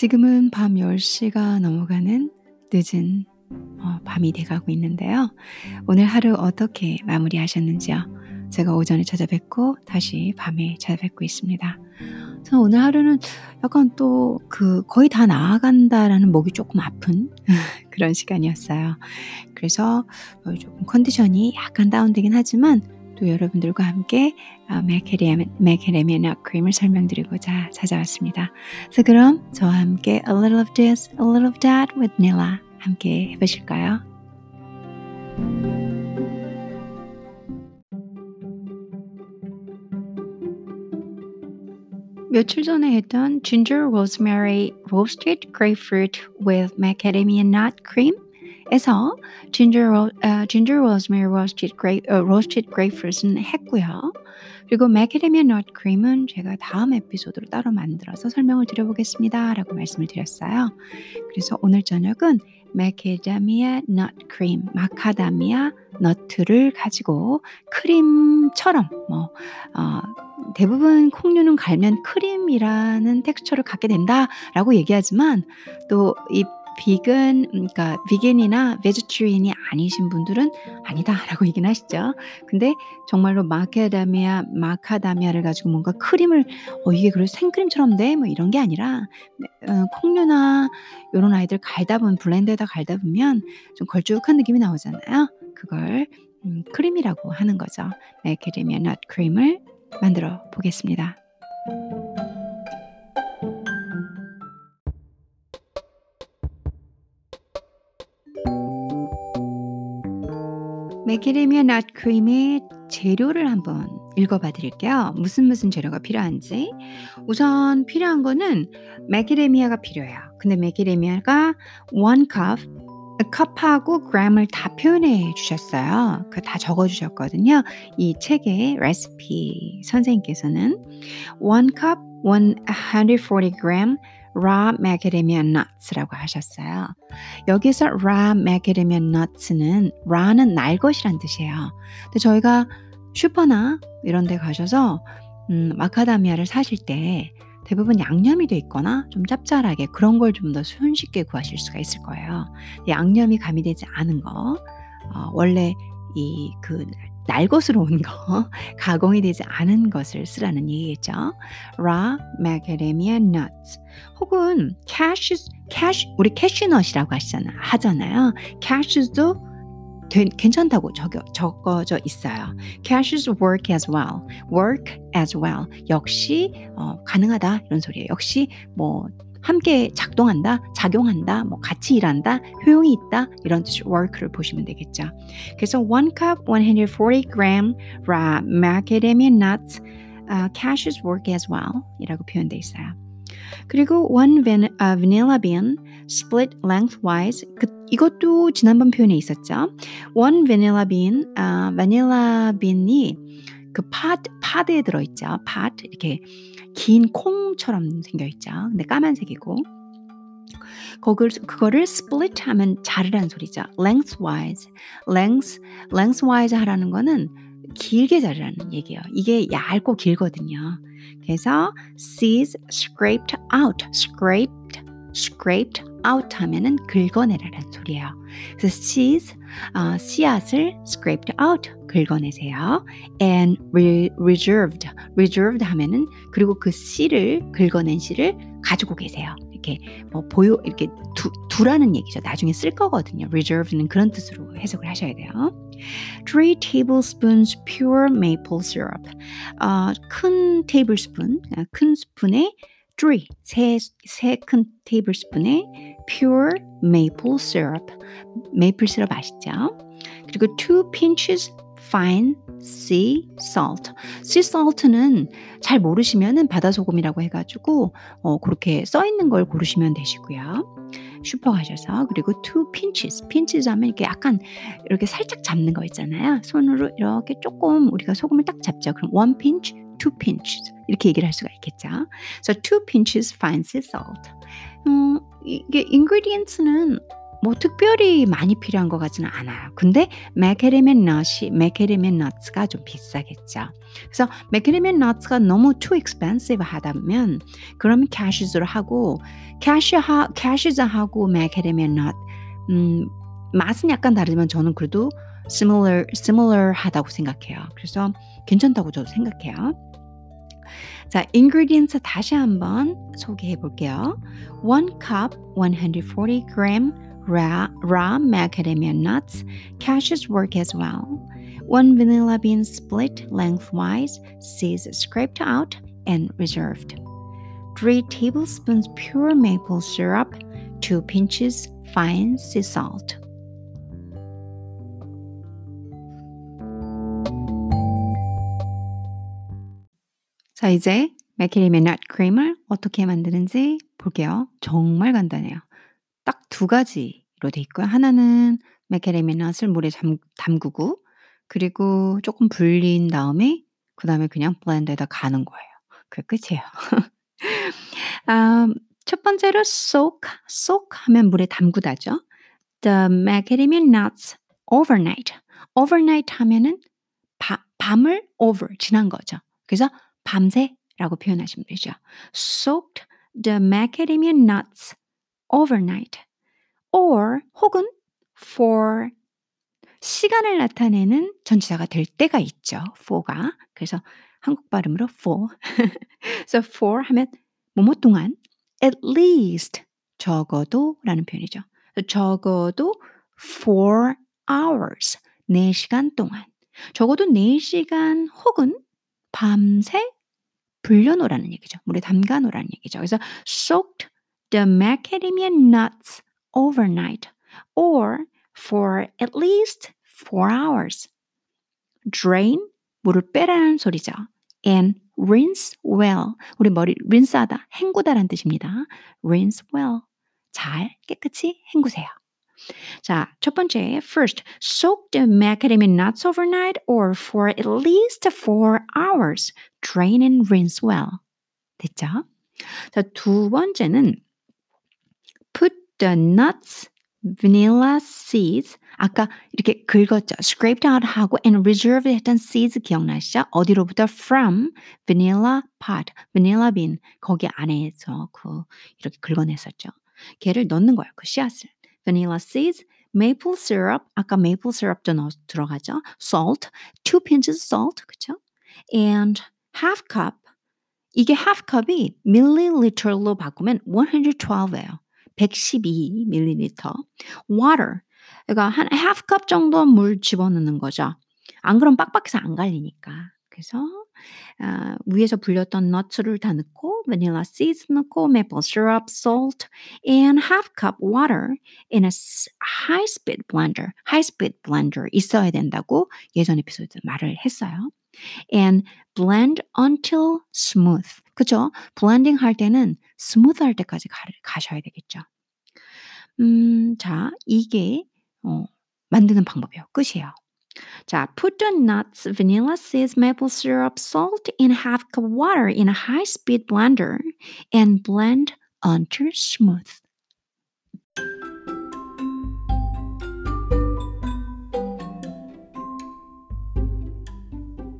지금은 밤 10시가 넘어가는 늦은 어, 밤이 돼가고 있는데요. 오늘 하루 어떻게 마무리하셨는지요? 제가 오전에 찾아뵙고 다시 밤에 찾아뵙고 있습니다. 저 오늘 하루는 약간 또 그 거의 다 나아간다라는 목이 조금 아픈 그런 시간이었어요. 그래서 어, 조금 컨디션이 약간 다운되긴 하지만 또 여러분들과 함께 맥케레미아 넛크림을 설명드리고자 찾아왔습니다. 그래서 그럼 저와 함께 A little of this, a little of that with Nila 함께 해보실까요? 며칠 전에 했던 Ginger Rosemary Roasted Grapefruit with Macadamia Nut Cream 에서 ginger, uh, ginger rosemary roasted, grape, uh, roasted grapefruit은 했고요. 그리고 macadamia nut cream은 제가 다음 에피소드로 따로 만들어서 설명을 드려보겠습니다. 라고 말씀을 드렸어요. 그래서 오늘 저녁은 macadamia nut cream, macadamia nut를 가지고 크림처럼 뭐 어, 대부분 콩류는 갈면 크림이라는 텍스처를 갖게 된다라고 얘기하지만 또이 비건 그러니까 vegan이나 vegetarian이 아니신 분들은 아니다라고 얘기는 하시죠. 근데 정말로 마카다미아 마카다미아를 가지고 뭔가 크림을 어 이게 그래 생크림처럼 돼? 뭐 이런 게 아니라 어, 콩류나 요런 아이들 갈다 보면 블렌더에다 갈다 보면 좀 걸쭉한 느낌이 나오잖아요. 그걸 음, 크림이라고 하는 거죠. 마카다미아 넛 크림을 만들어 보겠습니다. 맥기레미아 낫 크림의 재료를 한번 읽어봐 드릴게요. 무슨 무슨 재료가 필요한지. 우선 필요한 거는 맥기레미아가 필요해요. 근데 맥기레미아가 1컵 컵하고 gram을 다 표현해 주셨어요. 그 다 적어 주셨거든요. 이 책의 레시피 선생님께서는 1컵 140g raw macadamia nuts라고 하셨어요. 여기서 raw macadamia nuts는 raw는 날 것이란 뜻이에요. 근데 저희가 슈퍼나 이런 데 가셔서 음, 마카다미아를 사실 때 대부분 양념이 돼 있거나 좀 짭짤하게 그런 걸 좀 더 손쉽게 구하실 수가 있을 거예요. 양념이 가미되지 않은 거, 어, 원래 이 그 날 것으로 온 거, 가공이 되지 않은 것을 쓰라는 얘기겠죠. raw macadamia nuts 혹은 cashews, cash 우리 캐슈넛이라고 하시잖아 하잖아요. cashews도 되, 괜찮다고 적어, 적어져 있어요. Cashews work as well. work as well. 역시 어, 가능하다 이런 소리예요. 역시 뭐 함께 작동한다, 작용한다, 뭐 같이 일한다, 효용이 있다 이런 뜻의 work를 보시면 되겠죠. 그래서 1 cup 140g raw macadamia nuts uh, cashews work as well 이라고 표현되어 있어요. 그리고 1 van, uh, vanilla bean split lengthwise 그, 이것도 지난번 표현에 있었죠. 1 vanilla bean uh, 바닐라 빈이 그 팟, 파드에 들어있죠. 팟 이렇게 긴 콩처럼 생겨 있죠. 근데 까만색이고 그걸 그거를 split 하면 자르라는 소리죠. lengthwise, length, lengthwise 하라는 거는 길게 자르라는 얘기예요. 이게 얇고 길거든요. 그래서 seeds scraped out, scraped, scraped out 하면은 긁어내라는 소리예요. 그래서 seeds, 어, 씨앗을 scraped out, 긁어내세요. and re, reserved, reserved 하면은 그리고 그 씨를 긁어낸 씨를 가지고 계세요. 이렇게 뭐 보유 이렇게 두, 두라는 얘기죠. 나중에 쓸 거거든요. reserve는 그런 뜻으로 해석을 하셔야 돼요. 3 tablespoons pure maple syrup. 어, 큰 테이블 스푼, 큰 스푼에 3, 세, 세큰 테이블스푼의 pure maple syrup. 메이플 시럽 아시죠? 그리고 2 pinches fine sea salt. sea salt는 잘 모르시면은 바다 소금이라고 해가지고 어, 그렇게 써 있는 걸 고르시면 되시고요. 슈퍼 가셔서 그리고 two pinches, pinches 하면 이렇게 약간 이렇게 살짝 잡는 거 있잖아요. 손으로 이렇게 조금 우리가 소금을 딱 잡죠. 그럼 one pinch, two pinches 이렇게 얘기를 할 수가 있겠죠. So two pinches fine sea salt. 음, 이게 ingredients는 뭐 특별히 많이 필요한 것 같지는 않아요. 근데 맥케레멘 넛이 맥케레멘 넛스가 좀 비싸겠죠. 그래서 맥케데미아 너츠가 너무 too expensive 하다면 그러면 cashews 하고 cashew cashews하고 맥케데미아 넛 음, 맛은 약간 다르지만 저는 그래도 similar similar 하다고 생각해요. 그래서 괜찮다고 저도 생각해요. 자, ingredients 다시 한번 소개해 볼게요. 1 cup 140 gram raw, raw macadamia nuts. Cashews work as well. 1 vanilla bean split lengthwise, seeds scraped out and reserved. 3 tablespoons pure maple syrup, 2 pinches fine sea salt. 자, 이제 맥케리의 넛 크림을 어떻게 만드는지 볼게요. 정말 간단해요. 딱 두 가지로 돼 있고요. 하나는 맥케리의 넛을 물에 잠, 담그고 그리고 조금 불린 다음에 그 다음에 그냥 블렌더에다 가는 거예요. 그게 끝이에요. 음, 첫 번째로 soak, soak 하면 물에 담그다죠. The macadamia nuts overnight. overnight 하면은 바, 밤을 over 지난 거죠. 그래서 밤새 라고 표현하시면 되죠. Soaked the macadamia nuts overnight. or 혹은 for 시간을 나타내는 전치사가 될 때가 있죠. for가. 그래서 한국 발음으로 for. so for 하면 뭐뭐 동안 at least 적어도 라는 표현이죠. 적어도 4 hours 4시간 동안 적어도 4시간 혹은 밤새 불려놓으라는 얘기죠. 물에 담가 놓으라는 얘기죠. 그래서 soaked the macadamia nuts overnight or for at least 4 hours. drain 물을 빼라는 소리죠. and rinse well. 우리 머리 rinse하다, 헹구다라는 뜻입니다. rinse well. 잘 깨끗이 헹구세요. 자, 첫 번째, first, soak the macadamia nuts overnight or for at least 4 hours. Drain and rinse well. 됐죠? 자, 두 번째는 put the nuts, vanilla seeds. 아까 이렇게 긁었죠. scraped out 하고 and reserved 했던 seeds 기억나시죠? 어디로부터? from vanilla pot, vanilla bean. 거기 안에서 그 이렇게 긁어냈었죠. 걔를 넣는 거예요. 그 씨앗을. Vanilla seeds, maple syrup, 아까 maple syrup도 넣어 들어가죠. salt, two pinches salt, 그쵸? and half cup. 이게 half cup이 milliliter로 바꾸면 112예요. 112 milliliter. water. 그러니까 한 half cup 정도 물 집어넣는 거죠. 안 그럼 빡빡해서 안 갈리니까. 그래서 어, 위에서 불렸던 너츠를 다 넣고 vanilla seeds 넣고 maple syrup, salt, and half cup water in a high speed blender. high speed blender 있어야 된다고 예전 에피소드 말을 했어요. and blend until smooth. 그죠? 블렌딩 할 때는 스무드 할 때까지 가, 가셔야 되겠죠. 음, 자, 이게 어, 만드는 방법이에요. 끝이에요. 자, put the nuts, vanilla seeds, maple syrup, salt, and half cup water in a high-speed blender and blend until smooth.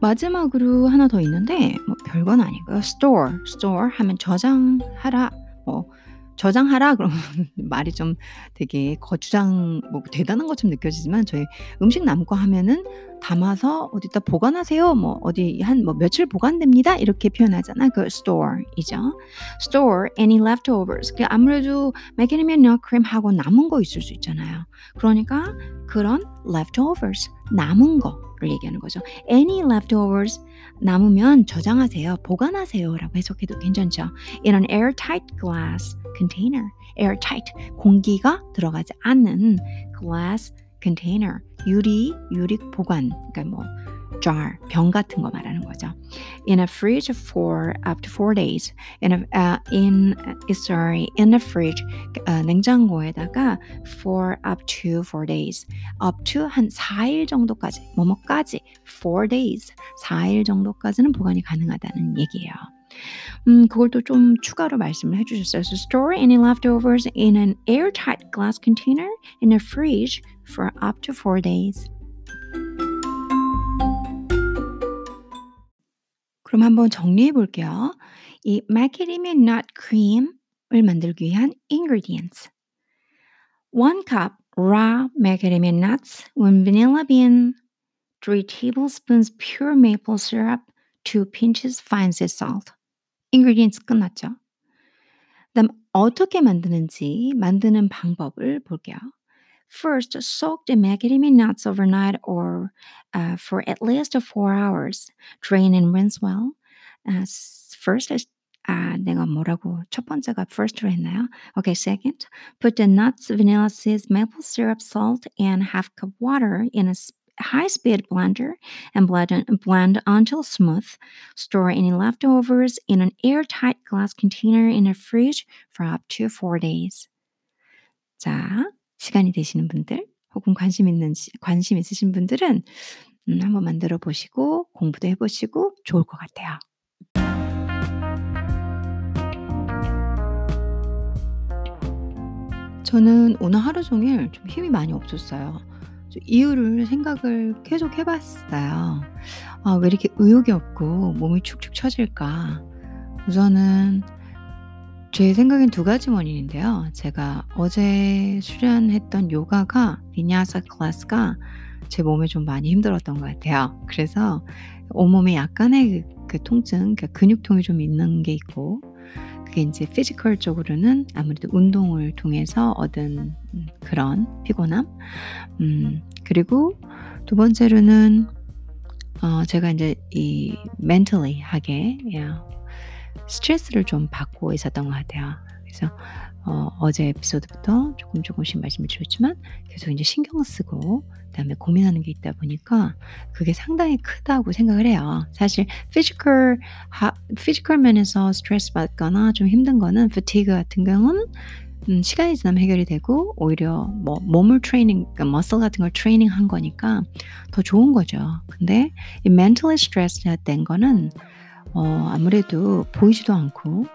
마지막으로 하나 더 있는데 뭐 별건 아니고요. store, store 하면 저장하라, 뭐 저장하라 그러면 말이 좀 되게 거추장 뭐 대단한 것처럼 느껴지지만 저희 음식 남고 하면은 담아서 어디다 보관하세요. 뭐 어디 한 뭐 며칠 보관됩니다. 이렇게 표현하잖아. 그 store이죠. store any leftovers. 그 아무래도 맥기니면 너크림 하고 남은 거 있을 수 있잖아요. 그러니까 그런 leftovers 남은 거를 얘기하는 거죠. any leftovers 남으면 저장하세요, 보관하세요라고 해석해도 괜찮죠. In an airtight glass container, airtight 공기가 들어가지 않는 glass container 유리 유리 보관 그러니까 뭐 jar 병 같은 거 말하는 거죠. In a fridge for up to four days. In a uh, in sorry in a fridge uh, 냉장고에다가 for up to four days. up to 한 4일 정도까지 뭐뭐까지 four days 4일 정도까지는 보관이 가능하다는 얘기예요. 음, 그걸 또 좀 추가로 말씀을 해주셨어요. So store any leftovers in an airtight glass container in a fridge for up to four days. 그럼 한번 정리해 볼게요. 이 macadamia nut cream을 만들기 위한 ingredients. 1 cup raw macadamia nuts, 1 vanilla bean, 3 tablespoons pure maple syrup, 2 pinches fine sea salt. ingredients 끝났죠. 그다음 어떻게 만드는지 만드는 방법을 볼게요. First, soak the macadamia nuts overnight or uh, for at least four hours. Drain and rinse well. Uh, first, 아, 내가 뭐라고 첫 번째가 first로 했나요? Okay, second, put the nuts, vanilla seeds, maple syrup, salt, and half cup water in a high-speed blender and blend, blend until smooth. Store any leftovers in an airtight glass container in a fridge for up to four days. 자, 시간이 되시는 분들 혹은 관심 있는 관심 있으신 분들은 음, 한번 만들어 보시고 공부도 해 보시고 좋을 것 같아요. 저는 오늘 하루 종일 좀 힘이 많이 없었어요. 이유를 생각을 계속 해봤어요. 아, 왜 이렇게 의욕이 없고 몸이 축축 처질까? 우선은 제 생각엔 두 가지 원인인데요. 제가 어제 수련했던 요가가 비냐사 클래스가 제 몸에 좀 많이 힘들었던 것 같아요. 그래서 온몸에 약간의 그, 그 통증, 그 근육통이 좀 있는 게 있고 그게 이제 physical 쪽으로는 아무래도 운동을 통해서 얻은 음, 그런 피곤함. 음, 그리고 두 번째로는 어, 제가 이제 이 mentally 하게 스트레스를 좀 받고 있었던 것 같아요. 그래서 어, 어제 에피소드부터 조금 조금씩 말씀을 드렸지만 계속 이제 신경 쓰고 그다음에 고민하는 게 있다 보니까 그게 상당히 크다고 생각을 해요. 사실 physical 하, physical 면에서 스트레스 받거나 좀 힘든 거는 fatigue 같은 경우는 음, 시간이 지나면 해결이 되고 오히려 뭐 몸을 트레이닝, 그러니까 muscle 같은 걸 트레이닝 한 거니까 더 좋은 거죠. 근데 이 mentally stressed 된 거는 어, 아무래도 보이지도 않고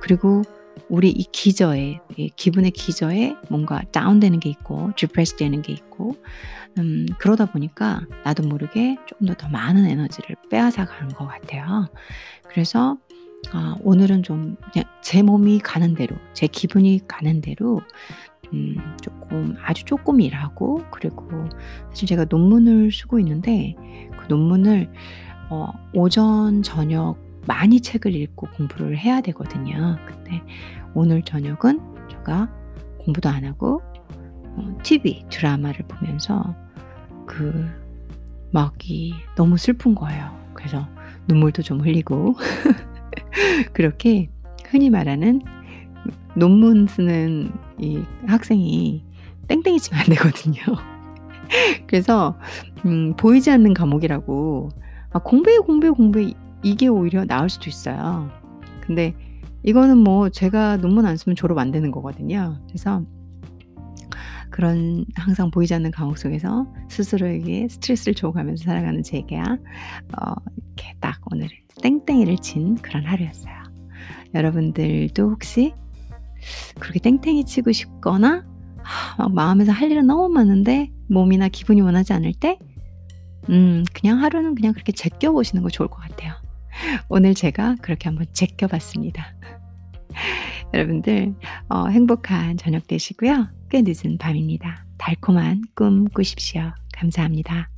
그리고 우리 이 기저에 이 기분의 기저에 뭔가 다운되는 게 있고 디프레스 되는 게 있고 음, 그러다 보니까 나도 모르게 조금 더 더 많은 에너지를 빼앗아 가는 것 같아요. 그래서 아, 오늘은 좀 그냥 제 몸이 가는 대로 제 기분이 가는 대로 음, 조금 아주 조금 일하고 그리고 사실 제가 논문을 쓰고 있는데 그 논문을 어, 오전 저녁 많이 책을 읽고 공부를 해야 되거든요. 근데 오늘 저녁은 제가 공부도 안 하고 어, TV 드라마를 보면서 그 막이 너무 슬픈 거예요. 그래서 눈물도 좀 흘리고 그렇게 흔히 말하는 논문 쓰는 이 학생이 땡땡이 치면 안 되거든요. 그래서 음, 보이지 않는 과목이라고 아, 공부해 공부해 공부해 이게 오히려 나을 수도 있어요. 근데 이거는 뭐 제가 논문 안 쓰면 졸업 안 되는 거거든요. 그래서 그런 항상 보이지 않는 감옥 속에서 스스로에게 스트레스를 줘가면서 살아가는 제가 어, 이렇게 딱 오늘 땡땡이를 친 그런 하루였어요. 여러분들도 혹시 그렇게 땡땡이 치고 싶거나 하, 마음에서 할 일은 너무 많은데 몸이나 기분이 원하지 않을 때 음, 그냥 하루는 그냥 그렇게 제껴 보시는 거 좋을 것 같아요. 오늘 제가 그렇게 한번 제껴봤습니다. 여러분들 어, 행복한 저녁 되시고요. 꽤 늦은 밤입니다. 달콤한 꿈 꾸십시오. 감사합니다.